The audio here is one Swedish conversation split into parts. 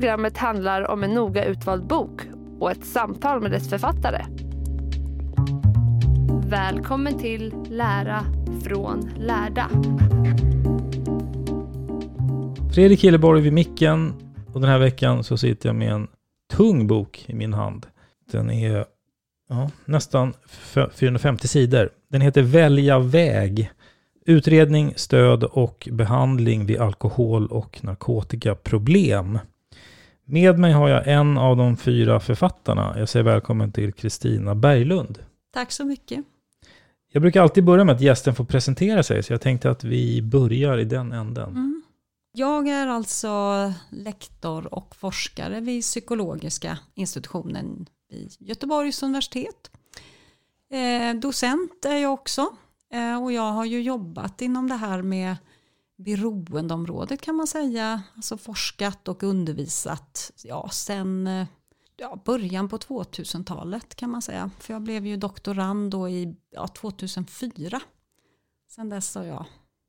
Programmet handlar om en noga utvald bok och ett samtal med dess författare. Välkommen till Lära från lärda. Fredrik Hilleborg vid micken och den här veckan så sitter jag med en tung bok i min hand. Den är ja, nästan 450 sidor. Den heter Välja väg. Utredning, stöd och behandling vid alkohol och narkotikaproblem. Med mig har jag en av de fyra författarna. Jag säger välkommen till Kristina Berglund. Tack så mycket. Jag brukar alltid börja med att gästen får presentera sig, så jag tänkte att vi börjar i den änden. Mm. Jag är alltså lektor och forskare vid psykologiska institutionen vid Göteborgs universitet. Eh, docent är jag också eh, och jag har ju jobbat inom det här med beroendeområdet kan man säga. Alltså forskat och undervisat ja, sen eh, ja, början på 2000-talet kan man säga. För jag blev ju doktorand då i ja, 2004. Sen dess har jag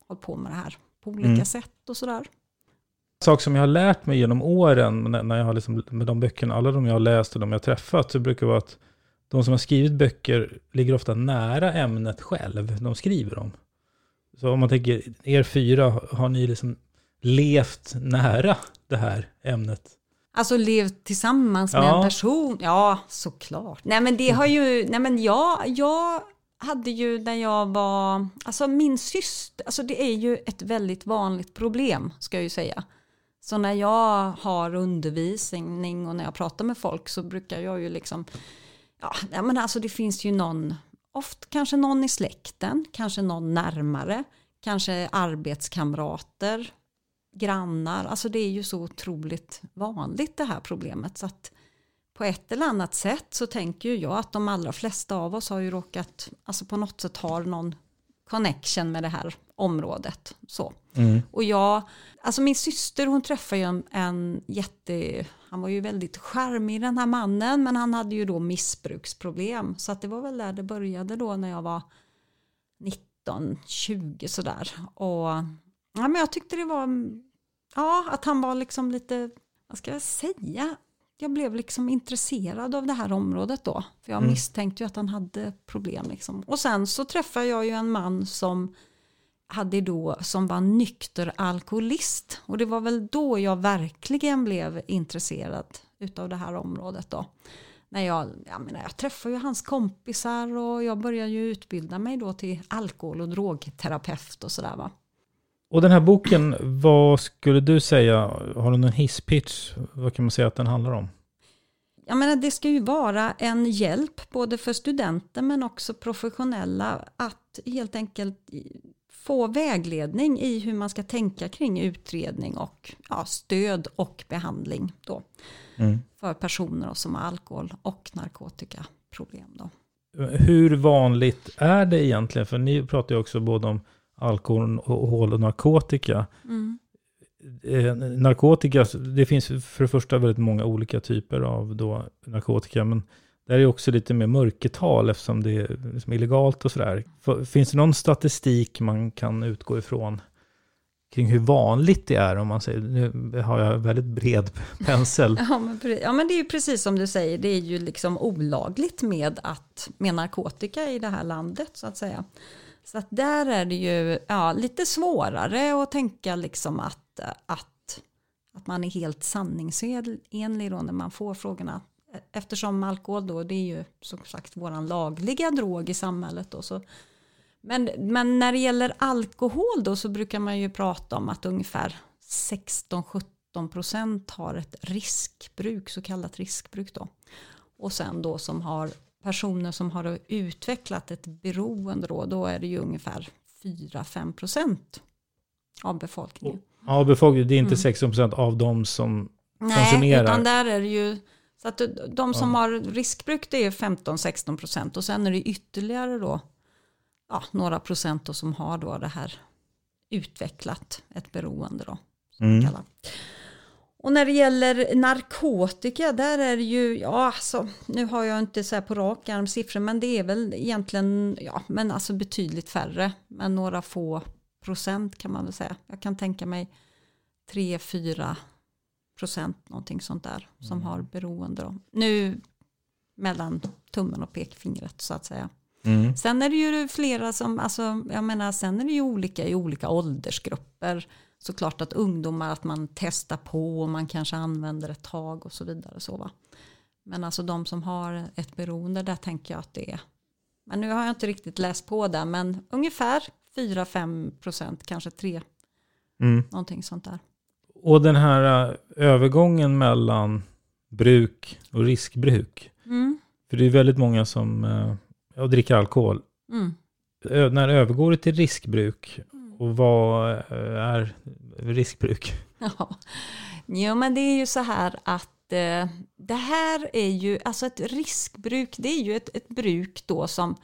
hållit på med det här på olika mm. sätt och sådär. En sak som jag har lärt mig genom åren, när jag har liksom, med de böckerna, alla de jag har läst och de jag har träffat, så brukar det vara att de som har skrivit böcker ligger ofta nära ämnet själv, de skriver om. Så om man tänker, er fyra, har ni liksom levt nära det här ämnet? Alltså levt tillsammans med ja. en person? Ja, såklart. Nej men det har ju, nej men jag, jag hade ju när jag var, alltså min syster, alltså det är ju ett väldigt vanligt problem ska jag ju säga. Så när jag har undervisning och när jag pratar med folk så brukar jag ju liksom, ja men alltså det finns ju någon, ofta kanske någon i släkten, kanske någon närmare, kanske arbetskamrater, grannar, alltså det är ju så otroligt vanligt det här problemet så att på ett eller annat sätt så tänker ju jag att de allra flesta av oss har ju råkat, alltså på något sätt har någon connection med det här området. Så. Mm. Och jag, alltså min syster hon träffade ju en, en jätte, han var ju väldigt charmig den här mannen men han hade ju då missbruksproblem. Så att det var väl där det började då när jag var 19, 20 sådär. Och ja, men jag tyckte det var, ja att han var liksom lite, vad ska jag säga, jag blev liksom intresserad av det här området då. För jag mm. misstänkte ju att han hade problem. Liksom. Och sen så träffade jag ju en man som hade då, som var nykter alkoholist. Och det var väl då jag verkligen blev intresserad utav det här området då. När jag, jag, menar, jag träffade ju hans kompisar och jag började ju utbilda mig då till alkohol och drogterapeut och sådär va. Och den här boken, vad skulle du säga, har du någon hisspitch? Vad kan man säga att den handlar om? Jag menar, det ska ju vara en hjälp både för studenter men också professionella att helt enkelt få vägledning i hur man ska tänka kring utredning och ja, stöd och behandling då mm. för personer som har alkohol och narkotikaproblem. Då. Hur vanligt är det egentligen? För ni pratar ju också både om alkohol och narkotika. Mm. Eh, narkotika, det finns för det första väldigt många olika typer av då narkotika, men där är också lite mer mörkertal eftersom det är liksom illegalt och sådär. Finns det någon statistik man kan utgå ifrån kring hur vanligt det är om man säger, nu har jag väldigt bred pensel. ja, men, ja men det är ju precis som du säger, det är ju liksom olagligt med, att, med narkotika i det här landet så att säga. Så att där är det ju ja, lite svårare att tänka liksom att, att, att man är helt sanningsenlig då när man får frågorna. Eftersom alkohol då, det är ju som sagt våran lagliga drog i samhället då, så men, men när det gäller alkohol då så brukar man ju prata om att ungefär 16-17 procent har ett riskbruk, så kallat riskbruk då. Och sen då som har personer som har utvecklat ett beroende då, då är det ju ungefär 4-5 procent av befolkningen. Ja, befolkningen, det är inte mm. 16 procent av de som Nej, konsumerar. Nej, utan där är det ju så att de som ja. har riskbruk det är 15-16 procent och sen är det ytterligare då ja, några procent då som har då det här utvecklat ett beroende då. Mm. Och när det gäller narkotika, där är det ju, ja alltså, nu har jag inte så här på rak arm siffror, men det är väl egentligen, ja men alltså betydligt färre, men några få procent kan man väl säga. Jag kan tänka mig 3-4 procent, någonting sånt där, som mm. har beroende då. Nu mellan tummen och pekfingret så att säga. Mm. Sen är det ju flera som, alltså, jag menar, sen är det ju olika i olika åldersgrupper. Såklart att ungdomar, att man testar på och man kanske använder ett tag och så vidare. Så, va? Men alltså de som har ett beroende, där tänker jag att det är, men nu har jag inte riktigt läst på det, men ungefär 4-5 procent, kanske 3. Mm. Någonting sånt där. Och den här uh, övergången mellan bruk och riskbruk. Mm. För det är väldigt många som uh, och dricka alkohol. Mm. När övergår det till riskbruk? Och vad är riskbruk? Ja, jo, men det är ju så här att eh, det här är ju, alltså ett riskbruk, det är ju ett, ett bruk då som,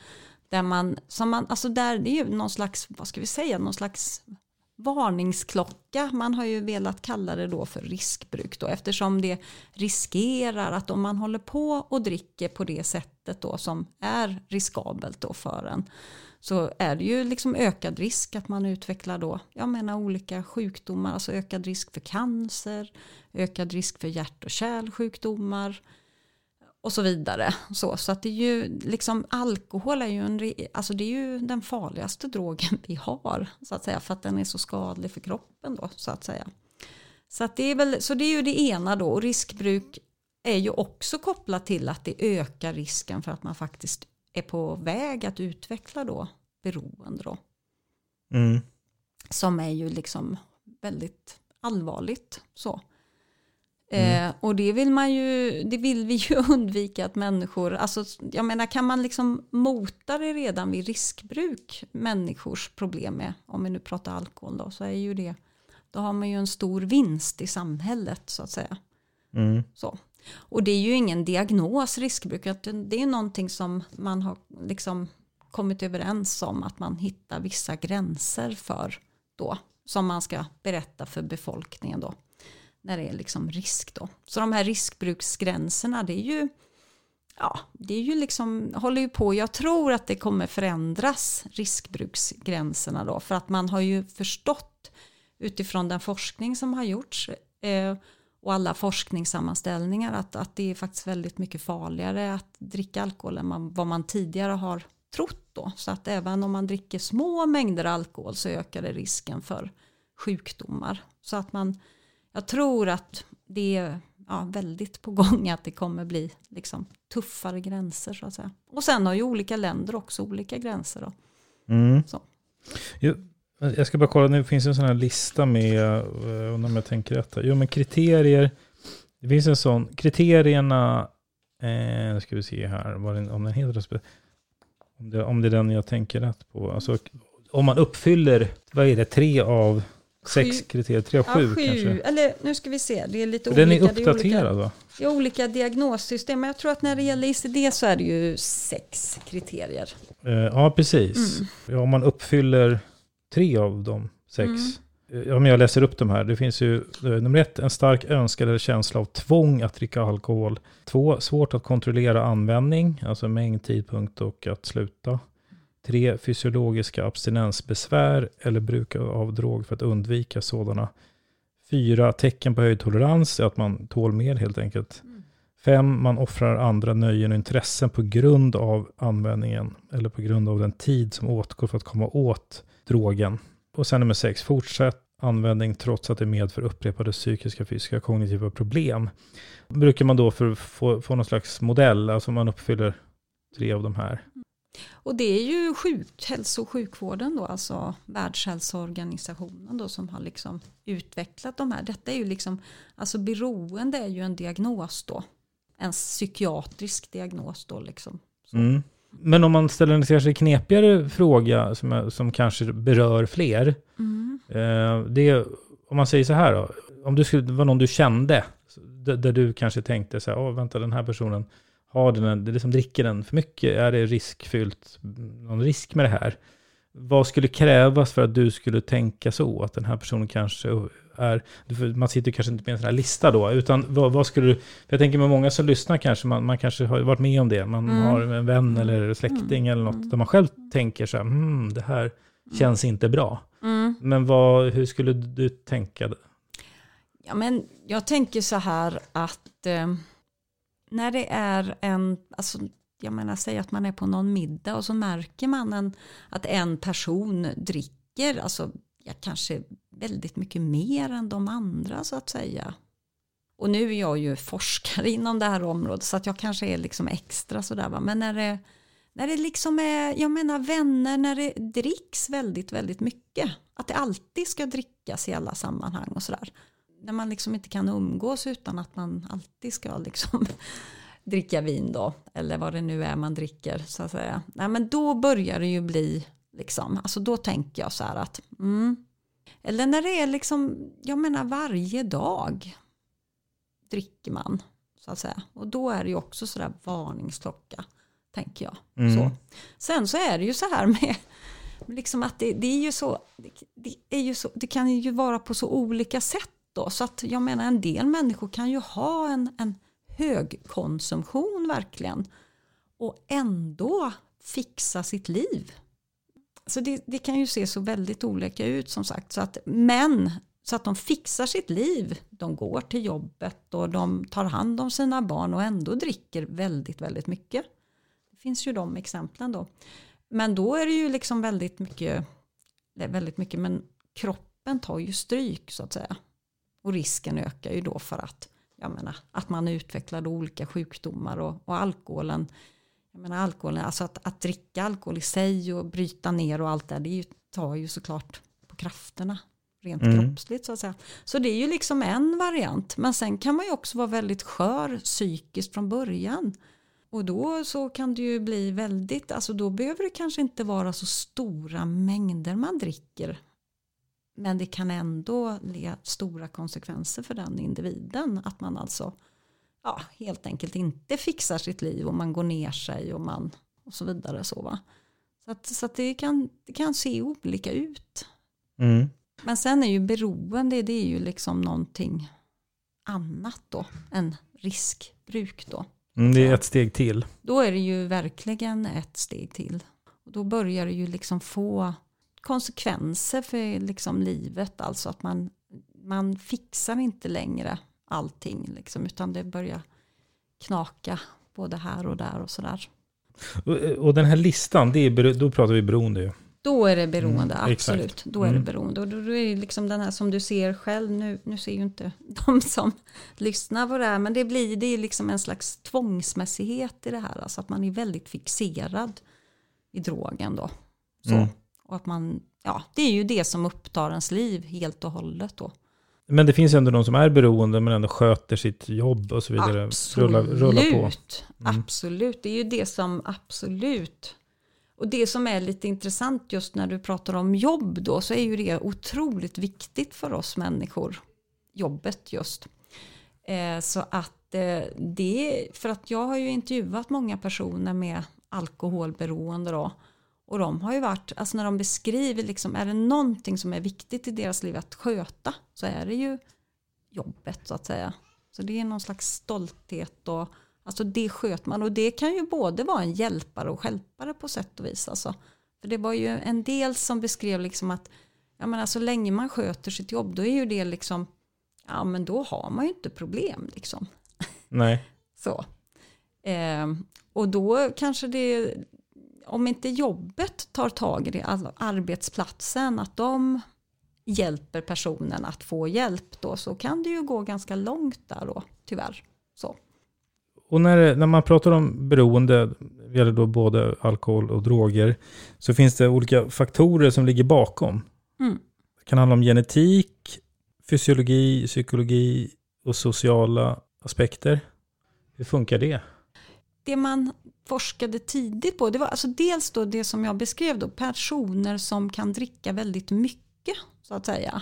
där man, som man, alltså där, det är ju någon slags, vad ska vi säga, någon slags varningsklocka. Man har ju velat kalla det då för riskbruk då eftersom det riskerar att om man håller på och dricker på det sättet då som är riskabelt då för en så är det ju liksom ökad risk att man utvecklar då, jag menar olika sjukdomar, alltså ökad risk för cancer, ökad risk för hjärt och kärlsjukdomar, och så vidare. Så, så att det är ju liksom alkohol är ju, en, alltså det är ju den farligaste drogen vi har så att säga för att den är så skadlig för kroppen då så att säga. Så, att det, är väl, så det är ju det ena då och riskbruk är ju också kopplat till att det ökar risken för att man faktiskt är på väg att utveckla då beroende då. Mm. Som är ju liksom väldigt allvarligt så. Mm. Eh, och det vill man ju, det vill vi ju undvika att människor, alltså jag menar kan man liksom mota det redan vid riskbruk, människors problem med, om vi nu pratar alkohol då, så är ju det, då har man ju en stor vinst i samhället så att säga. Mm. Så. Och det är ju ingen diagnos riskbruk, det är någonting som man har liksom kommit överens om att man hittar vissa gränser för då, som man ska berätta för befolkningen då när det är liksom risk då. Så de här riskbruksgränserna det är ju ja, det är ju liksom, håller ju på, jag tror att det kommer förändras, riskbruksgränserna då, för att man har ju förstått utifrån den forskning som har gjorts eh, och alla forskningssammanställningar att, att det är faktiskt väldigt mycket farligare att dricka alkohol än man, vad man tidigare har trott då. Så att även om man dricker små mängder alkohol så ökar det risken för sjukdomar. Så att man jag tror att det är ja, väldigt på gång att det kommer bli liksom, tuffare gränser så att säga. Och sen har ju olika länder också olika gränser. Då. Mm. Så. Jo, jag ska bara kolla, nu finns en sån här lista med, eh, om jag tänker rätt Jo men kriterier, det finns en sån, kriterierna, eh, nu ska vi se här, vad om den heter, om det, om det är den jag tänker rätt på. Alltså, om man uppfyller, vad är det, tre av Sex kriterier, tre sju, ja, sju kanske? Eller nu ska vi se, det är lite Den olika. Den är uppdaterad va? Det är olika diagnossystem, men jag tror att när det gäller ICD så är det ju sex kriterier. Uh, ja, precis. Mm. Ja, om man uppfyller tre av de sex. Mm. Om jag läser upp de här. Det finns ju nummer ett, en stark önskan eller känsla av tvång att dricka alkohol. Två, svårt att kontrollera användning, alltså mängd, tidpunkt och att sluta. Tre, fysiologiska abstinensbesvär eller bruk av drog för att undvika sådana. Fyra, tecken på höjd tolerans, att man tål mer helt enkelt. Mm. Fem, man offrar andra nöjen och intressen på grund av användningen eller på grund av den tid som åtgår för att komma åt drogen. Och sen nummer sex, fortsätt användning trots att det medför upprepade psykiska, fysiska, kognitiva problem. Brukar man då för att få, få någon slags modell, alltså man uppfyller tre av de här. Och det är ju sjuk, hälso och sjukvården då, alltså Världshälsoorganisationen då som har liksom utvecklat de här. Detta är ju liksom, alltså beroende är ju en diagnos då. En psykiatrisk diagnos då liksom. Mm. Men om man ställer en kanske knepigare fråga som, som kanske berör fler. Mm. Eh, det, om man säger så här då, om du skulle, var någon du kände, där, där du kanske tänkte så här, oh, vänta den här personen, har den, det liksom dricker den för mycket? Är det riskfyllt? Någon risk med det här? Vad skulle krävas för att du skulle tänka så? Att den här personen kanske är... Man sitter kanske inte med en sån här lista då, utan vad, vad skulle du... jag tänker med många som lyssnar kanske, man, man kanske har varit med om det. Man mm. har en vän eller släkting mm. eller något, där man själv tänker så här, hmm, det här känns inte bra. Mm. Men vad, hur skulle du tänka? Ja, men jag tänker så här att... Eh, när det är en, alltså, jag menar säg att man är på någon middag och så märker man en, att en person dricker, alltså ja, kanske väldigt mycket mer än de andra så att säga. Och nu är jag ju forskare inom det här området så att jag kanske är liksom extra sådär va. Men när det, när det liksom är, jag menar vänner, när det dricks väldigt, väldigt mycket. Att det alltid ska drickas i alla sammanhang och sådär när man liksom inte kan umgås utan att man alltid ska liksom dricka vin då, eller vad det nu är man dricker så att säga. Nej, men då börjar det ju bli, liksom, alltså då tänker jag så här att, mm. eller när det är liksom, jag menar varje dag dricker man, så att säga. Och då är det ju också sådär varningsklocka, tänker jag. Mm. Så. Sen så är det ju så här med, liksom att det, det är ju så, det, det, är ju så, det kan ju vara på så olika sätt då. Så att jag menar en del människor kan ju ha en, en hög konsumtion verkligen och ändå fixa sitt liv. Så det, det, kan ju se så väldigt olika ut som sagt. Så att, men så att de fixar sitt liv. De går till jobbet och de tar hand om sina barn och ändå dricker väldigt, väldigt mycket. Det finns ju de exemplen då. Men då är det ju liksom väldigt mycket, väldigt mycket, men kroppen tar ju stryk så att säga. Och risken ökar ju då för att, jag menar, att man utvecklar olika sjukdomar och, och alkoholen. Jag menar alkoholen, alltså att, att dricka alkohol i sig och bryta ner och allt det, det ju, tar ju såklart på krafterna rent mm. kroppsligt så att säga. Så det är ju liksom en variant. Men sen kan man ju också vara väldigt skör psykiskt från början. Och då så kan det ju bli väldigt, alltså då behöver det kanske inte vara så stora mängder man dricker. Men det kan ändå ge stora konsekvenser för den individen. Att man alltså ja, helt enkelt inte fixar sitt liv och man går ner sig och, man, och så vidare. Så, va? så, att, så att det, kan, det kan se olika ut. Mm. Men sen är ju beroende, det är ju liksom någonting annat då än riskbruk då. Mm, det är ett steg till. Då är det ju verkligen ett steg till. Och då börjar det ju liksom få konsekvenser för liksom livet. Alltså att man, man fixar inte längre allting. Liksom, utan det börjar knaka både här och där och sådär. Och, och den här listan, det är, då pratar vi beroende ju. Då är det beroende, mm, absolut. Exakt. Då är mm. det beroende. Och då, då är det liksom den här som du ser själv, nu, nu ser ju inte de som lyssnar på det här, men det blir det är liksom en slags tvångsmässighet i det här. Alltså att man är väldigt fixerad i drogen då. Så. Mm. Och att man, ja, det är ju det som upptar ens liv helt och hållet då. Men det finns ändå de som är beroende men ändå sköter sitt jobb och så vidare. Absolut, rullar, rullar på. Mm. absolut. Det är ju det som absolut. Och det som är lite intressant just när du pratar om jobb då så är ju det otroligt viktigt för oss människor. Jobbet just. Eh, så att eh, det, för att jag har ju intervjuat många personer med alkoholberoende då. Och de har ju varit, alltså när de beskriver, liksom, är det någonting som är viktigt i deras liv att sköta så är det ju jobbet så att säga. Så det är någon slags stolthet och alltså det sköter man och det kan ju både vara en hjälpare och hjälpare på sätt och vis. Alltså. För det var ju en del som beskrev liksom att ja, men alltså, så länge man sköter sitt jobb då är ju det liksom ja men då har man ju inte problem liksom. Nej. så. Eh, och då kanske det, om inte jobbet tar tag i det, alltså arbetsplatsen, att de hjälper personen att få hjälp då, så kan det ju gå ganska långt där då, tyvärr. Så. Och när, när man pratar om beroende, det gäller då både alkohol och droger, så finns det olika faktorer som ligger bakom. Mm. Det kan handla om genetik, fysiologi, psykologi och sociala aspekter. Hur funkar det? Det man forskade tidigt på, det var alltså dels då det som jag beskrev då, personer som kan dricka väldigt mycket så att säga.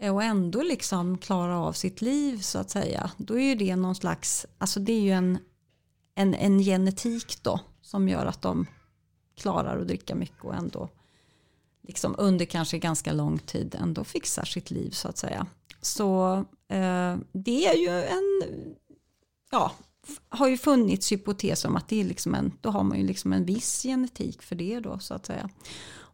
Eh, och ändå liksom klara av sitt liv så att säga. Då är ju det någon slags, alltså det är ju en, en, en genetik då som gör att de klarar att dricka mycket och ändå liksom under kanske ganska lång tid ändå fixar sitt liv så att säga. Så eh, det är ju en, ja, har ju funnits hypoteser om att det är liksom en, då har man ju liksom en viss genetik för det då så att säga.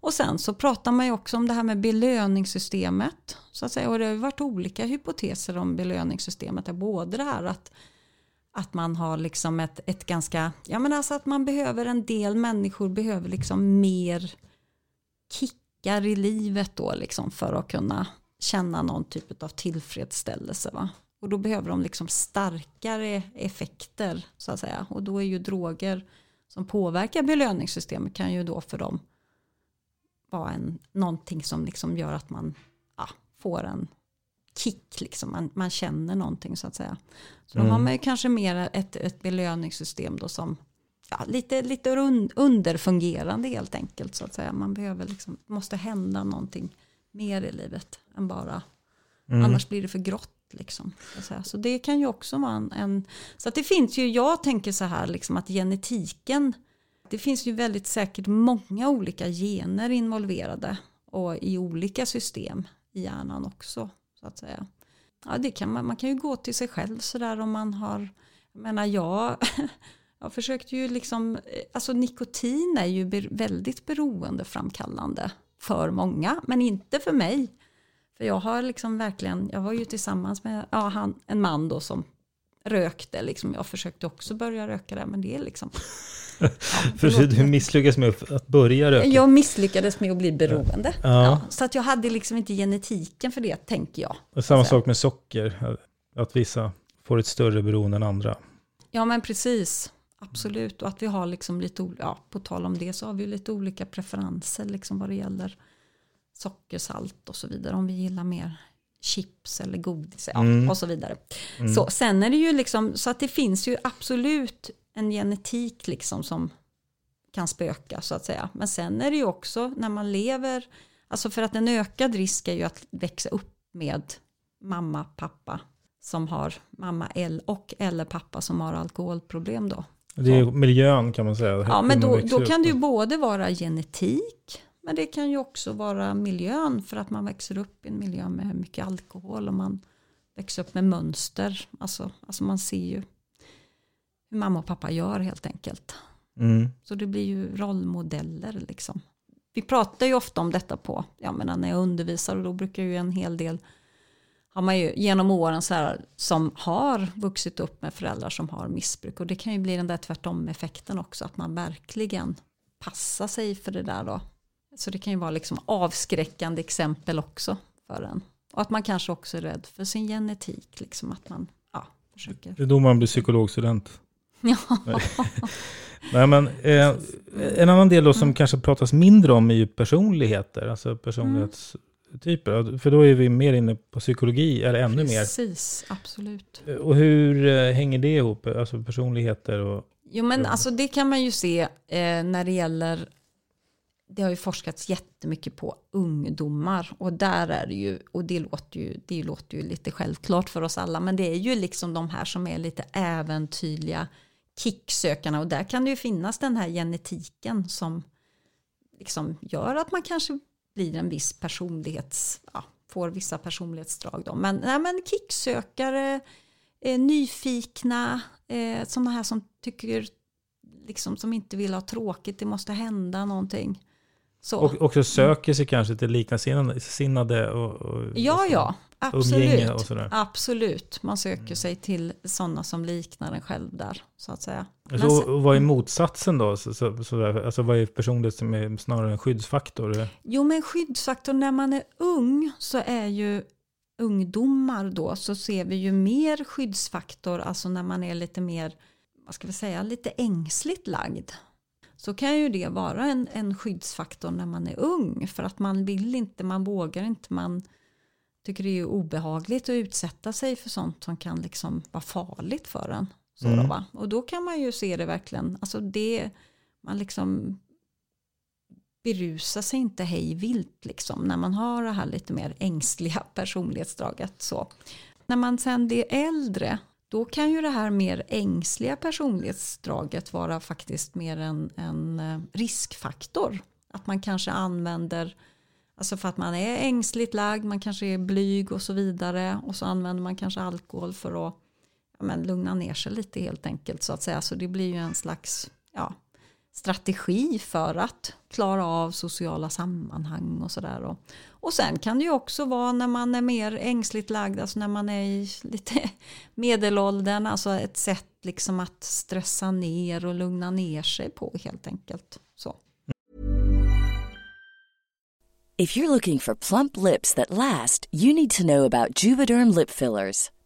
Och sen så pratar man ju också om det här med belöningssystemet. Så att säga. Och det har ju varit olika hypoteser om belöningssystemet. Både det här att, att man har liksom ett, ett ganska, ja men alltså att man behöver en del människor behöver liksom mer kickar i livet då liksom för att kunna känna någon typ av tillfredsställelse. Va? Och då behöver de liksom starkare effekter så att säga. Och då är ju droger som påverkar belöningssystemet kan ju då för dem vara en, någonting som liksom gör att man ja, får en kick, liksom. man, man känner någonting så att säga. Så mm. då har man ju kanske mer ett, ett belöningssystem då som ja, lite, lite underfungerande helt enkelt så att säga. Man behöver liksom, måste hända någonting mer i livet än bara, mm. annars blir det för grått Liksom, så, så, det kan ju också vara en, en, så att det finns ju, jag tänker så här liksom att genetiken det finns ju väldigt säkert många olika gener involverade och i olika system i hjärnan också. så att säga. Ja, det kan man, man kan ju gå till sig själv sådär om man har, jag menar jag, jag försökte ju liksom, eh, alltså nikotin är ju väldigt beroendeframkallande för många, men inte för mig. För jag har liksom verkligen, jag var ju tillsammans med ja, han, en man då som rökte, liksom. jag försökte också börja röka det, men det är liksom för du misslyckades med att börja röka? Jag misslyckades med att bli beroende. Ja. Ja, så att jag hade liksom inte genetiken för det, tänker jag. Och samma sak med socker, att vissa får ett större beroende än andra. Ja, men precis. Absolut, och att vi har liksom lite, ja, på tal om det så har vi lite olika preferenser liksom vad det gäller sockersalt och så vidare. Om vi gillar mer chips eller godis ja, mm. och så vidare. Mm. Så, sen är det ju liksom, så att det finns ju absolut en genetik liksom som kan spöka så att säga. Men sen är det ju också när man lever, alltså för att en ökad risk är ju att växa upp med mamma, pappa som har mamma och eller pappa som har alkoholproblem då. Det är miljön kan man säga. Ja, men då, då kan det ju både vara genetik, men det kan ju också vara miljön för att man växer upp i en miljö med mycket alkohol och man växer upp med mönster. Alltså, alltså man ser ju hur mamma och pappa gör helt enkelt. Mm. Så det blir ju rollmodeller liksom. Vi pratar ju ofta om detta på, jag menar när jag undervisar och då brukar ju en hel del har man ju genom åren så här, som har vuxit upp med föräldrar som har missbruk och det kan ju bli den där tvärtom effekten också att man verkligen passar sig för det där då. Så det kan ju vara liksom avskräckande exempel också för en. Och att man kanske också är rädd för sin genetik, liksom att man ja, försöker. Det är då man blir psykologstudent. Ja. Nej, men, eh, en annan del då som mm. kanske pratas mindre om är ju personligheter, alltså personlighetstyper. Mm. För då är vi mer inne på psykologi, eller ännu Precis, mer. Precis, absolut. Och hur eh, hänger det ihop, alltså personligheter och... Jo men alltså det kan man ju se eh, när det gäller det har ju forskats jättemycket på ungdomar och där är det ju, och det låter ju, det låter ju lite självklart för oss alla, men det är ju liksom de här som är lite äventyrliga kicksökarna och där kan det ju finnas den här genetiken som liksom gör att man kanske blir en viss personlighets, ja, får vissa personlighetsdrag. Då. Men, nej, men kicksökare, eh, nyfikna, eh, sådana här som tycker, liksom, som inte vill ha tråkigt, det måste hända någonting. Så. Och också söker sig kanske till likasinnade och, och Ja, ja, absolut. och sådär. Absolut, man söker sig till sådana som liknar en själv där, så att säga. Men Så, sen- och vad är motsatsen då? Så, så, så, alltså vad är personlighet som är snarare en skyddsfaktor? Jo, men skyddsfaktor när man är ung så är ju ungdomar då så ser vi ju mer skyddsfaktor, alltså när man är lite mer, vad ska vi säga, lite ängsligt lagd. Så kan ju det vara en, en skyddsfaktor när man är ung för att man vill inte, man vågar inte, man tycker det är obehagligt att utsätta sig för sånt som kan liksom vara farligt för en. Så då, va? Och då kan man ju se det verkligen, alltså det, man liksom berusa sig inte hej vilt liksom när man har det här lite mer ängsliga personlighetsdraget. Så. När man sen blir äldre då kan ju det här mer ängsliga personlighetsdraget vara faktiskt mer en, en eh, riskfaktor. Att man kanske använder, alltså för att man är ängsligt lagd, man kanske är blyg och så vidare och så använder man kanske alkohol för att ja, men, lugna ner sig lite helt enkelt så att säga. Så det blir ju en slags ja, strategi för att klara av sociala sammanhang och sådär. Och, sen kan det ju också vara när man är mer ängsligt lagd, alltså när man är i lite medelåldern, alltså ett sätt liksom att stressa ner och lugna ner sig på helt enkelt. Så. If you're looking for plump lips that last, you need to know about Juvederm lip fillers.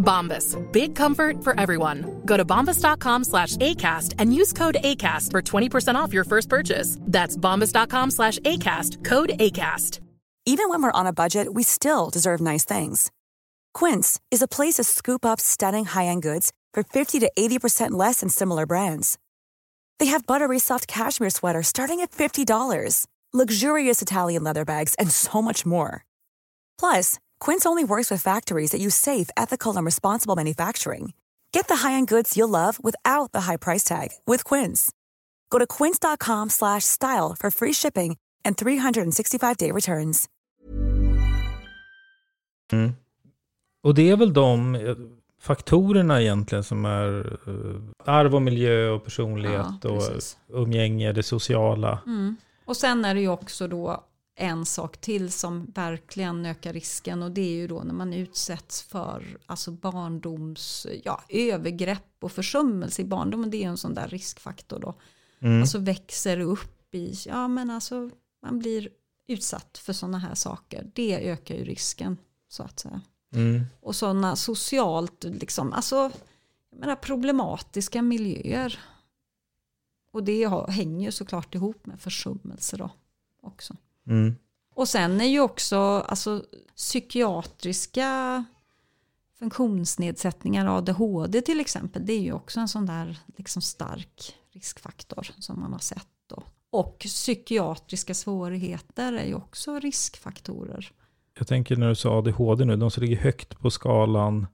Bombas. Big comfort for everyone. Go to bombas.com slash ACAST and use code ACAST for 20% off your first purchase. That's bombas.com slash ACAST. Code ACAST. Even when we're on a budget, we still deserve nice things. Quince is a place to scoop up stunning high-end goods for 50 to 80% less than similar brands. They have buttery soft cashmere sweaters starting at $50, luxurious Italian leather bags, and so much more. Plus, Quince only works with factories that use safe, ethical, and responsible manufacturing. Get the high-end goods you'll love without the high price tag with Quince. Go to quince.com slash style for free shipping and 365-day returns. Och det är väl de eh, faktorerna egentligen som är eh, arv och miljö och personlighet Ja, och umgänge, det sociala. Mm. Och sen är det ju också då en sak till som verkligen ökar risken och det är ju då när man utsätts för alltså barndoms, ja, övergrepp och försummelse i barndomen. Det är en sån där riskfaktor då. Mm. Alltså växer upp i, ja men alltså man blir utsatt för sådana här saker. Det ökar ju risken så att säga. Mm. Och sådana socialt, liksom, alltså jag menar, problematiska miljöer. Och det hänger ju såklart ihop med försummelse då också. Mm. Och sen är ju också alltså, psykiatriska funktionsnedsättningar, ADHD till exempel, det är ju också en sån där liksom stark riskfaktor som man har sett. Då. Och psykiatriska svårigheter är ju också riskfaktorer. Jag tänker när du sa ADHD nu, de som ligger högt på skalan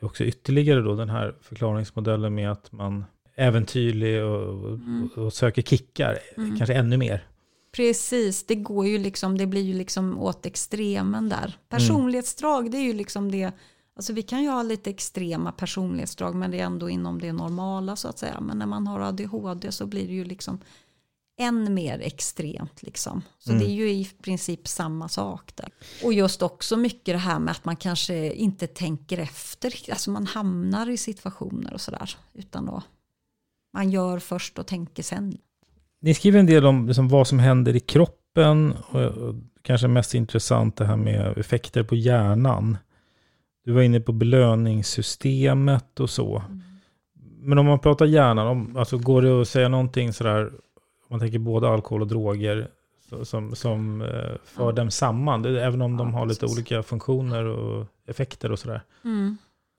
också ytterligare då den här förklaringsmodellen med att man är äventyrlig och, Mm. och, och söker kickar, kanske ännu mer. Precis, det går ju liksom, det blir ju liksom åt extremen där. Personlighetsdrag, det är ju liksom det, alltså vi kan ju ha lite extrema personlighetsdrag men det är ändå inom det normala så att säga. Men när man har ADHD så blir det ju liksom än mer extremt liksom. Så det är ju i princip samma sak där. Och just också mycket det här med att man kanske inte tänker efter, alltså man hamnar i situationer och sådär. Utan då, man gör först och tänker sen. Ni skriver en del om liksom vad som händer i kroppen och, kanske mest intressant det här med effekter på hjärnan. Du var inne på belöningssystemet och så. Men om man pratar hjärnan, om, alltså går det att säga någonting sådär, om man tänker både alkohol och droger, så, som, som eh, för Ja. dem samman, det, även om de Ja, har lite precis. olika funktioner och effekter och sådär.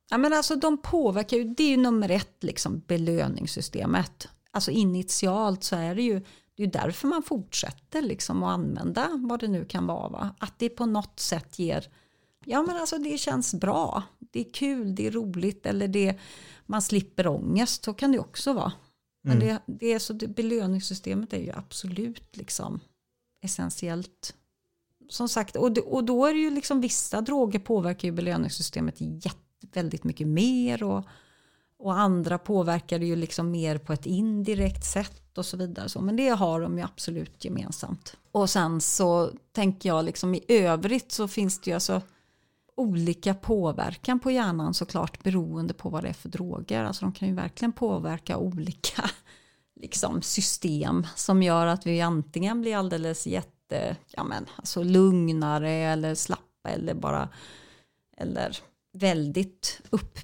Ja, men alltså, de påverkar ju, det är ju nummer ett, liksom, belöningssystemet. Alltså initialt så är det ju, det är därför man fortsätter liksom, att använda vad det nu kan vara. Va? Att det på något sätt ger, ja men alltså det känns bra, det är kul, det är roligt eller det, man slipper ångest, så kan det också vara. Men det, det är så det, belöningssystemet är ju absolut liksom essentiellt. Som sagt, och, det, och då är det ju liksom vissa droger påverkar ju belöningssystemet jätte, väldigt mycket mer och, och andra påverkar det ju liksom mer på ett indirekt sätt och så vidare. Så, men det har de ju absolut gemensamt. Och sen så tänker jag liksom i övrigt så finns det ju alltså olika påverkan på hjärnan såklart beroende på vad det är för droger. Alltså de kan ju verkligen påverka olika liksom, system som gör att vi antingen blir alldeles jätte, ja men alltså lugnare eller slappa eller bara eller väldigt upp,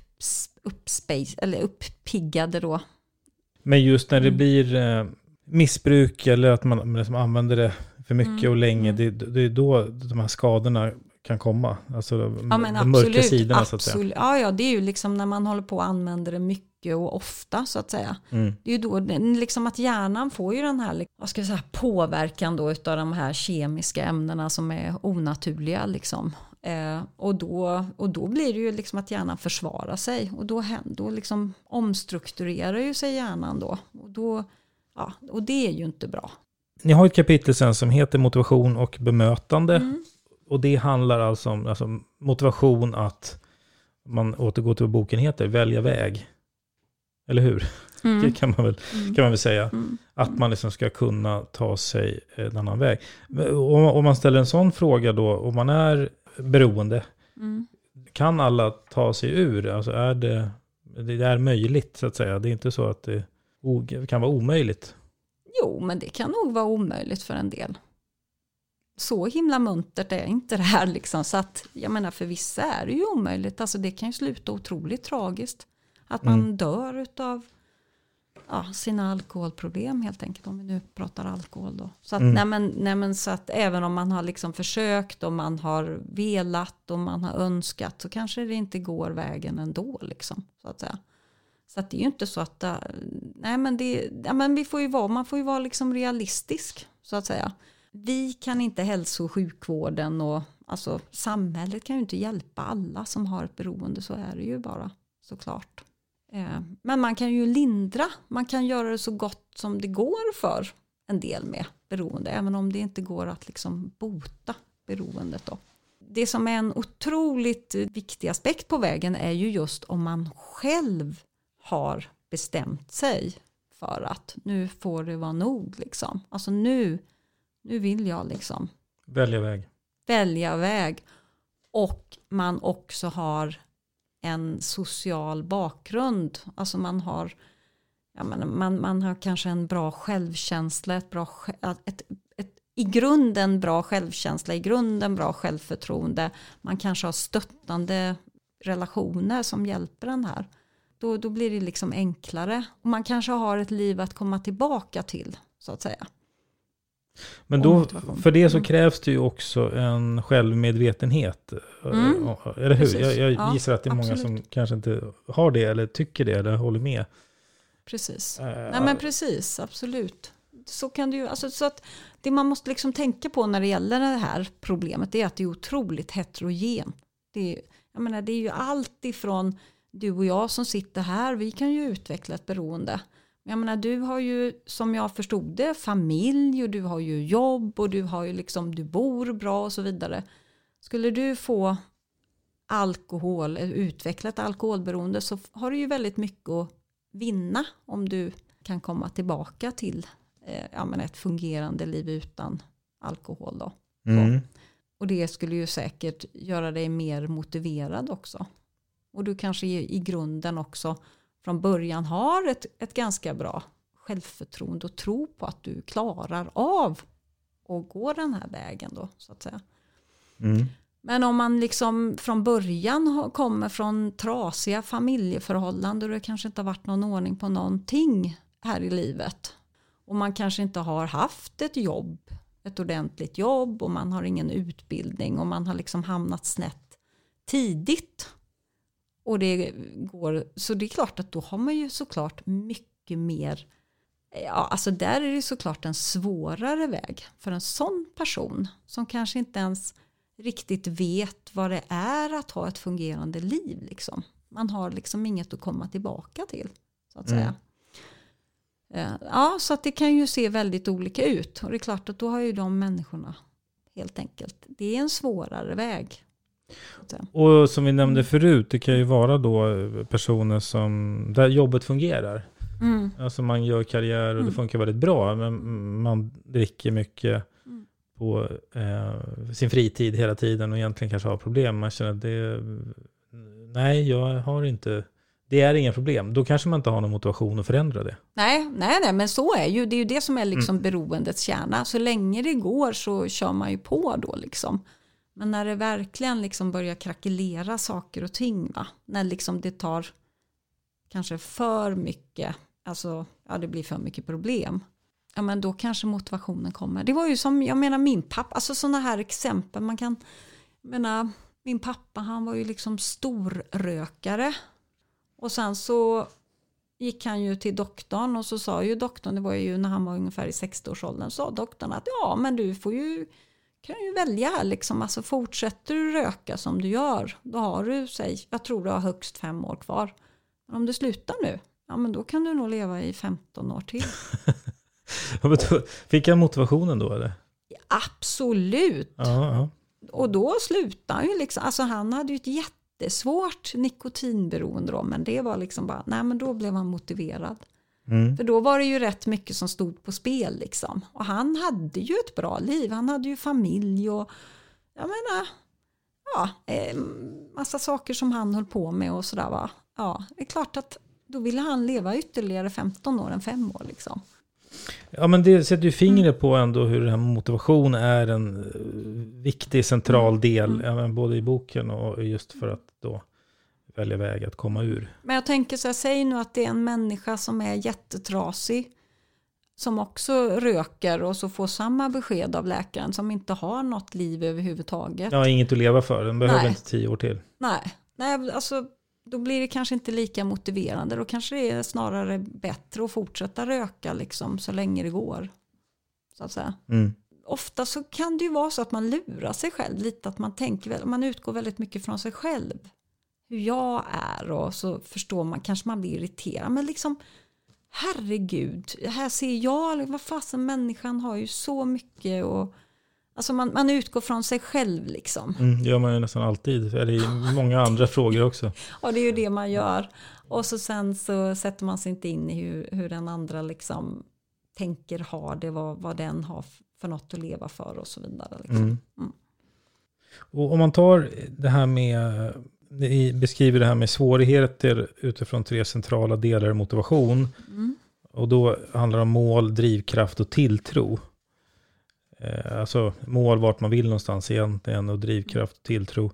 uppspace, eller uppiggade då. Men just Mm. när det blir eh, missbruk eller att man liksom använder det för mycket Mm. och länge, det, det är då de här skadorna kan komma. Alltså Ja de mörka absolut, sidorna så att säga. absolut. Ja, ja, det är ju liksom när man håller på och använder det mycket och ofta så att säga. Mm. Det är ju då liksom att hjärnan får ju den här vad ska jag säga, påverkan då utav de här kemiska ämnena som är onaturliga liksom. Eh, och, då, och då blir det ju liksom att hjärnan försvarar sig och då, då liksom omstrukturerar ju sig hjärnan då. Och, då ja, och det är ju inte bra. Ni har ett kapitel sen som heter motivation och bemötande. Mm. Och det handlar alltså om alltså, motivation att man återgår till vad boken heter, välja väg. Eller hur? Det kan man väl, kan man väl säga. Mm. Att man liksom ska kunna ta sig en annan väg. Om, om man ställer en sån fråga då, om man är beroende, Mm. kan alla ta sig ur? Alltså är det, det är möjligt så att säga. Det är inte så att det kan vara omöjligt. Jo, men det kan nog vara omöjligt för en del. Så himla muntert är inte det här liksom. Så att, jag menar för vissa är det ju omöjligt. Alltså det kan ju sluta otroligt tragiskt. Att man Mm. dör utav ja, sina alkoholproblem helt enkelt. Om vi nu pratar alkohol då. Så att, Mm. nej men, nej men så att även om man har liksom försökt och man har velat och man har önskat så kanske det inte går vägen ändå liksom. Så att säga. Så att det är ju inte så att, nej men, det, ja, men vi får ju vara, man får ju vara liksom realistisk så att säga. Vi kan inte hälso och sjukvården och alltså samhället kan ju inte hjälpa alla som har ett beroende, så är det ju bara såklart. Eh, Men man kan ju lindra, man kan göra det så gott som det går för en del med beroende, även om det inte går att liksom bota beroendet då. Det som är en otroligt viktig aspekt på vägen är ju just om man själv har bestämt sig för att nu får det vara nog liksom. Alltså nu, nu vill jag liksom Välja väg. välja väg och man också har en social bakgrund. Alltså man har, ja, man, man, man har kanske en bra självkänsla, ett bra, ett, ett, i grunden bra självkänsla, i grunden bra självförtroende. Man kanske har stöttande relationer som hjälper den här. Då, då blir det liksom enklare. Och man kanske har ett liv att komma tillbaka till, så att säga. Men då, för det så Mm. krävs det ju också en självmedvetenhet. Mm. Eh, Eller hur? Precis. Jag, jag Ja, gissar att det är många absolut. som kanske inte har det, eller tycker det, eller håller med. Precis. Eh, Nej men precis, absolut. Så kan det ju, alltså, så att det man måste liksom tänka på när det gäller det här problemet är att det är otroligt heterogent. Det är, jag menar, det är ju allt ifrån du och jag som sitter här, vi kan ju utveckla ett beroende. Jag menar, du har ju, som jag förstod det, familj och du har ju jobb och du har ju liksom, du bor bra och så vidare. Skulle du få alkohol, utveckla ett alkoholberoende så har du ju väldigt mycket att vinna om du kan komma tillbaka till eh, ja, men ett fungerande liv utan alkohol. Då. Mm. Och det skulle ju säkert göra dig mer motiverad också. Och du kanske i, i grunden också från början har ett, ett ganska bra självförtroende och tro på att du klarar av att gå den här vägen då så att säga. Mm. Men om man liksom från början kommer från trasiga familjeförhållanden och det kanske inte har varit någon ordning på någonting här i livet och man kanske inte har haft ett jobb, ett ordentligt jobb och man har ingen utbildning och man har liksom hamnat snett tidigt. Och det går, så det är klart att då har man ju såklart mycket mer, ja alltså där är det såklart en svårare väg för en sån person som kanske inte ens riktigt vet vad det är att ha ett fungerande liv. Liksom. Man har liksom inget att komma tillbaka till. Så att Mm. säga. Eh, Ja, så att det kan ju se väldigt olika ut. Och det är klart att då har ju de människorna helt enkelt, det är en svårare väg. Och som vi nämnde förut, det kan ju vara då personer som, där jobbet fungerar. Mm. Alltså man gör karriär och det Mm. funkar väldigt bra, men man dricker mycket Mm. på eh, sin fritid hela tiden och egentligen kanske har problem. Man känner att det, nej, jag har inte, det är inga problem. Då kanske man inte har någon motivation att förändra det. Nej, nej, nej, men så är ju, det är ju det som är liksom Mm. beroendets kärna. Så länge det går så kör man ju på då liksom. Men när det verkligen liksom börjar krackelera saker och ting, va? när liksom det tar kanske för mycket, alltså ja, det blir för mycket problem. Ja, men då kanske motivationen kommer. Det var ju som, jag menar min pappa, alltså sådana här exempel man kan, jag menar, min pappa han var ju liksom storrökare. Och sen så gick han ju till doktorn och så sa ju doktorn, det var ju när han var ungefär i 60-årsåldern, sa doktorn att ja men du får ju, kan ju välja liksom, alltså fortsätter du röka som du gör, då har du, säg, jag tror du har högst fem år kvar. Men om du slutar nu, ja men då kan du nog leva i 15 år till. Fick han motivationen då eller? Absolut! Ja, ja. Och då slutade han ju liksom, alltså han hade ju ett jättesvårt nikotinberoende då, men det var liksom bara, nej men då blev han motiverad. Mm. För då var det ju rätt mycket som stod på spel liksom. Och han hade ju ett bra liv, han hade ju familj och jag menar, ja, eh, massa saker som han höll på med och sådär va. Ja, det är klart att då ville han leva ytterligare 15 år än 5 år liksom. Ja, men det sätter ju fingret på ändå hur den här motivation är en eh, viktig central del, ja, men både i boken och just för att då välja väg att komma ur. Men jag tänker så här, säg nu att det är en människa som är jättetrasig. Som också röker och så får samma besked av läkaren som inte har något liv överhuvudtaget. Ja, inget att leva för, den behöver Nej. inte tio år till. Nej, nej, alltså då blir det kanske inte lika motiverande. Då kanske det är snarare bättre att fortsätta röka liksom så länge det går. Så att säga. Mm. Ofta så kan det ju vara så att man lurar sig själv lite, att man tänker, man utgår väldigt mycket från sig själv. Hur jag är och så förstår man, kanske man blir irriterad, men liksom herregud, här ser jag, vad fasen människan har ju så mycket och alltså man, man utgår från sig själv liksom. Mm, det gör man ju nästan alltid, eller i många andra frågor också. Och det är ju det man gör. Och så sen så sätter man sig inte in i hur, hur den andra liksom tänker, har det, vad, vad den har för något att leva för och så vidare. Liksom. Mm. Mm. Och om man tar det här med, ni beskriver det här med svårigheter utifrån tre centrala delar i motivation. Mm. Och då handlar det om mål, drivkraft och tilltro. Eh, alltså mål, vart man vill någonstans egentligen och drivkraft och tilltro.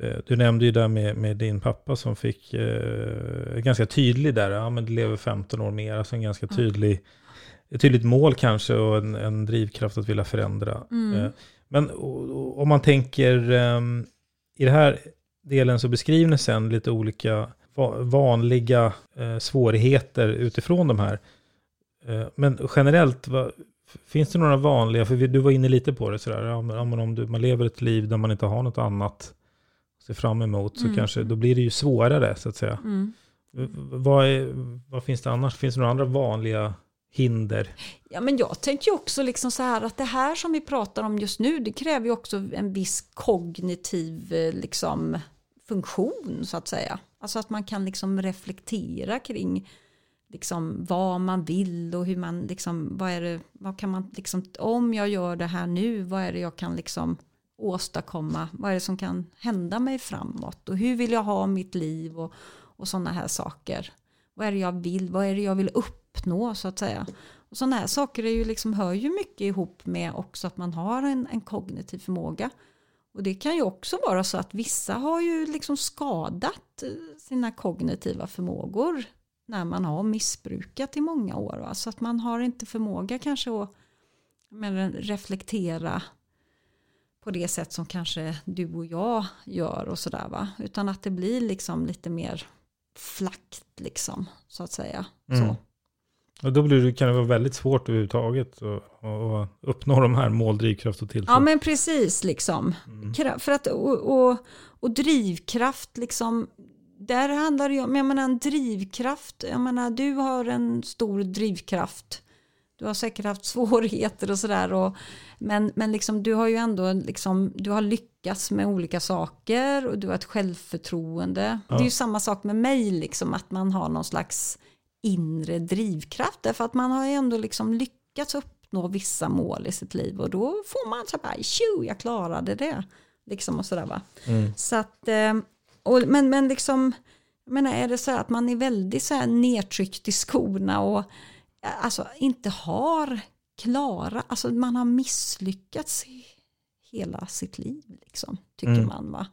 Eh, du nämnde ju där med, med din pappa som fick eh, ganska tydlig där, ja men du lever 15 år mer, alltså en ganska tydlig, ett tydligt mål kanske och en, en drivkraft att vilja förändra. Mm. Eh, men o- o- om man tänker, ehm, i den här delen så beskriver ni sen lite olika va- vanliga eh, svårigheter utifrån de här. Eh, men generellt, finns det några vanliga, för du var inne lite på det sådär, ja, om du, man lever ett liv där man inte har något annat se fram emot, så Mm. kanske då blir det ju svårare så att säga. Mm. Vad, är, vad finns det annars? Finns det några andra vanliga hinder? Ja, men jag tänker också liksom så här att det här som vi pratar om just nu, det kräver ju också en viss kognitiv eh, liksom, funktion så att säga. Alltså att man kan liksom reflektera kring liksom vad man vill och hur man liksom, vad är det, vad kan man liksom, om jag gör det här nu, vad är det jag kan liksom åstadkomma, vad är det som kan hända mig framåt och hur vill jag ha mitt liv och, och sådana här saker. Vad är det jag vill, vad är det jag vill uppnå så att säga. Och sådana här saker är ju liksom, hör ju mycket ihop med också att man har en, en kognitiv förmåga. Och det kan ju också vara så att vissa har ju liksom skadat eh, sina kognitiva förmågor när man har missbrukat i många år. Va? Så att man har inte förmåga kanske att men, reflektera på det sätt som kanske du och jag gör och sådär va. Utan att det blir liksom lite mer flackt liksom så att säga. Mm. Så. Och då blir det, kan det vara väldigt svårt överhuvudtaget att, uppnå de här mål, drivkraft och tilltro. Ja men precis liksom. Mm. För att, och, och, och drivkraft liksom. Där handlar det ju om, jag menar en drivkraft. Jag menar du har en stor drivkraft. Du har säkert haft svårigheter och sådär. Men, men liksom, du har ju ändå liksom, du har lyckats med olika saker och du har ett självförtroende. Ja. Det är ju samma sak med mig, liksom, att man har någon slags inre drivkraft. Därför att man har ju ändå liksom lyckats uppnå vissa mål i sitt liv och då får man så här, tjo, jag klarade det. Liksom och sådär va. Mm. Så att, eh, och, men, men liksom, jag menar, är det så här att man är väldigt så här nedtryckt i skorna och alltså inte har klara, alltså man har misslyckats hela sitt liv liksom, tycker Mm. man va.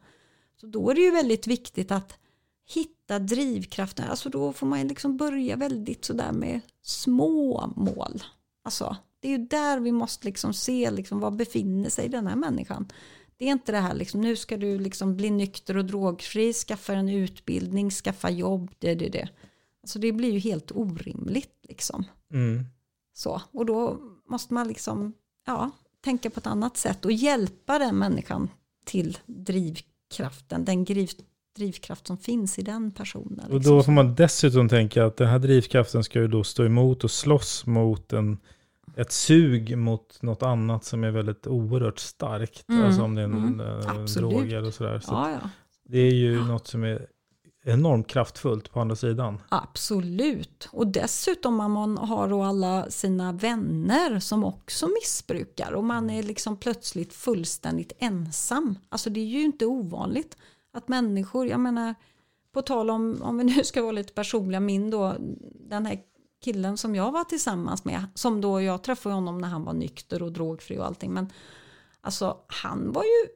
Så då är det ju väldigt viktigt att hitta drivkraften, alltså då får man liksom börja väldigt sådär med små mål. Alltså det är ju där vi måste liksom se liksom var befinner sig den här människan. Det är inte det här liksom, nu ska du liksom bli nykter och drogfri, skaffa en utbildning, skaffa jobb, det, det, det. Alltså det blir ju helt orimligt liksom. Mm. Så, och då måste man liksom, ja, tänka på ett annat sätt och hjälpa den människan till drivkraften, den drivkraft som finns i den personen. Och liksom. då får man dessutom tänka att den här drivkraften ska ju då stå emot och slåss mot en, ett sug mot något annat som är väldigt oerhört starkt. Mm, Alltså om det är en, mm, eh, droger och sådär. Så ja, ja. det är ju något som är enormt kraftfullt på andra sidan. Absolut. Och dessutom om man har då alla sina vänner som också missbrukar och man är liksom plötsligt fullständigt ensam. Alltså det är ju inte ovanligt att människor, jag menar på tal om, om vi nu ska vara lite personliga, min då, den här killen som jag var tillsammans med, som då jag träffade honom när han var nykter och drogfri och allting, men alltså han var ju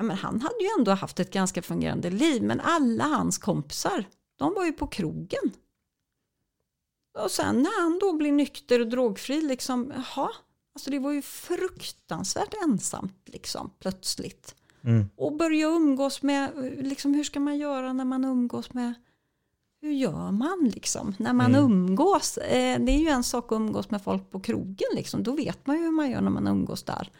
ja, men han hade ju ändå haft ett ganska fungerande liv, men alla hans kompisar, de var ju på krogen. Och sen när han då blir nykter och drogfri, liksom, jaha, alltså det var ju fruktansvärt ensamt liksom, plötsligt. Mm. Och börja umgås med, liksom, hur ska man göra när man umgås med, hur gör man liksom, när man Mm. umgås? Eh, det är ju en sak att umgås med folk på krogen, liksom. då vet man ju hur man gör när man umgås där.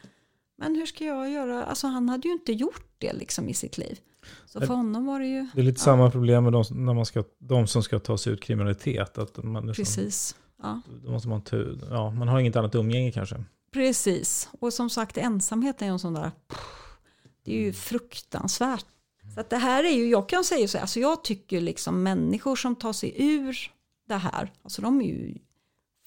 Men hur ska jag göra? Alltså han hade ju inte gjort det liksom i sitt liv. Så för honom var det ju... Det är lite samma problem med de, när man ska, de som ska ta sig ut kriminalitet. Att man, liksom, Precis. Ja, Då måste man, ja, man har inget annat umgänge kanske. precis. Och som sagt ensamhet är ju en sån där... Det är ju fruktansvärt. Så att det här är ju, jag kan säga så här, alltså jag tycker liksom människor som tar sig ur det här, alltså de är ju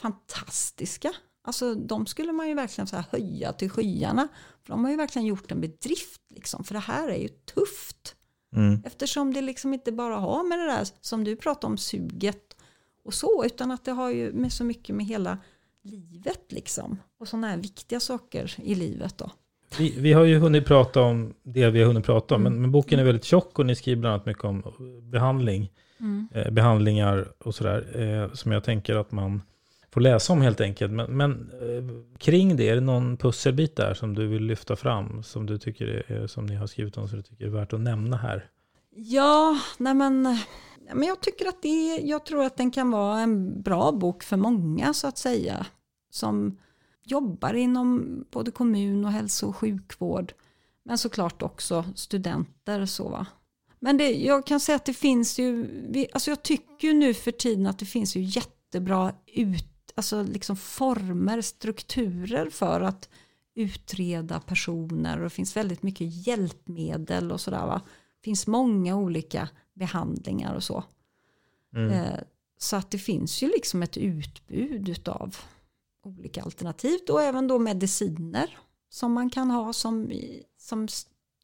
fantastiska. Alltså de skulle man ju verkligen så höja till skyarna. För de har ju verkligen gjort en bedrift liksom, för det här är ju tufft. Mm. Eftersom det liksom inte bara har med det där som du pratar om suget och så, utan att det har ju med så mycket med hela livet liksom. Och sådana här viktiga saker i livet då. Vi, vi har ju hunnit prata om det vi har hunnit prata om, Mm. men, men boken är väldigt tjock och ni skriver bland annat mycket om behandling, Mm. eh, behandlingar och sådär, eh, som jag tänker att man får läsa om helt enkelt. Men, men eh, kring det, är det någon pusselbit där som du vill lyfta fram, som du tycker är, som ni har skrivit om, som du tycker är värt att nämna här? Ja, nej men, men jag tycker att det, jag tror att den kan vara en bra bok för många så att säga. Som jobbar inom både kommun och hälso och sjukvård. Men såklart också studenter. så va. Men det, jag kan säga att det finns ju, alltså jag tycker ju nu för tiden att det finns ju jättebra ut, alltså liksom former, strukturer för att utreda personer och det finns väldigt mycket hjälpmedel och sådär va. Det finns många olika behandlingar och så. Mm. Eh, så att det finns ju liksom ett utbud av olika alternativ och även då mediciner som man kan ha som, som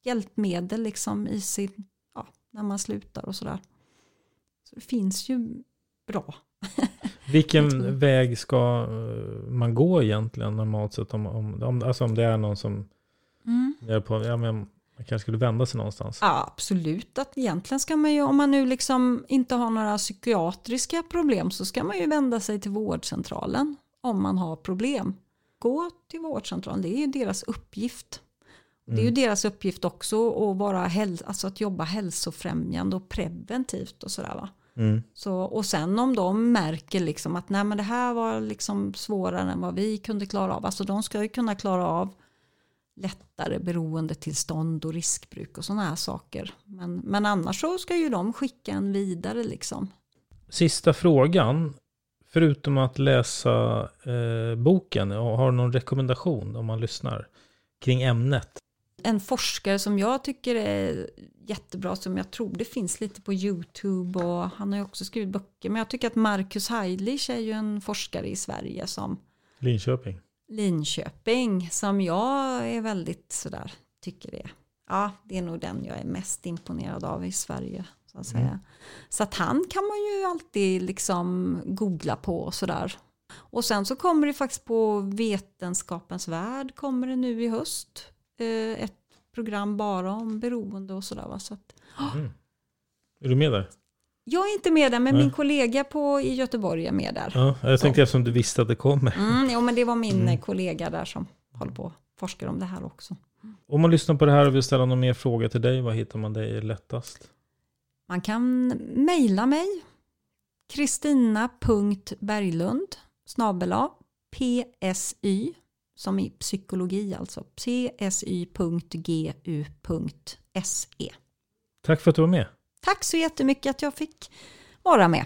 hjälpmedel liksom i sin, ja, när man slutar och sådär. Så det finns ju bra. Vilken väg ska eh, man gå egentligen normalt sett? Om, om, om, alltså om det är någon som mm. är på, ja, men man kanske skulle vända sig någonstans. Ja, absolut. Att egentligen ska man ju, om man nu liksom inte har några psykiatriska problem så ska man ju vända sig till vårdcentralen om man har problem. Gå till vårdcentralen, det är ju deras uppgift. Det är ju mm. deras uppgift också att, vara häl alltså att jobba hälsofrämjande och preventivt och sådär va. Mm. Så, och sen om de märker liksom att nej men det här var liksom svårare än vad vi kunde klara av. Alltså de ska ju kunna klara av lättare beroendetillstånd och riskbruk och sådana här saker. Men, men annars så ska ju de skicka en vidare liksom. Sista frågan. Förutom att läsa eh, boken, har du någon rekommendation om man lyssnar kring ämnet? En forskare som jag tycker är jättebra, som jag tror det finns lite på YouTube och han har ju också skrivit böcker. Men jag tycker att Marcus Heidlich är ju en forskare i Sverige som Linköping. Linköping som jag är väldigt sådär, tycker det. Ja, det är nog den jag är mest imponerad av i Sverige. Så att, säga. Mm. Så att han kan man ju alltid liksom googla på och sådär. Och sen så kommer det faktiskt på Vetenskapens värld kommer det nu i höst. Eh, ett program bara om beroende och sådär. Så att, mm. Är du med där? Jag är inte med där, men Nej. min kollega på, i Göteborg är med där. Ja, jag tänkte så. eftersom du visste att det kommer. Mm, jo, men det var min mm. kollega där som håller på och forskar om det här också. Om man lyssnar på det här och vill ställa någon mer fråga till dig, vad hittar man dig lättast? Man kan mejla mig. Kristina.berglund snabela psy som i psykologi alltså. psy.gu.se. Tack för att du var med. Tack så jättemycket att jag fick vara med.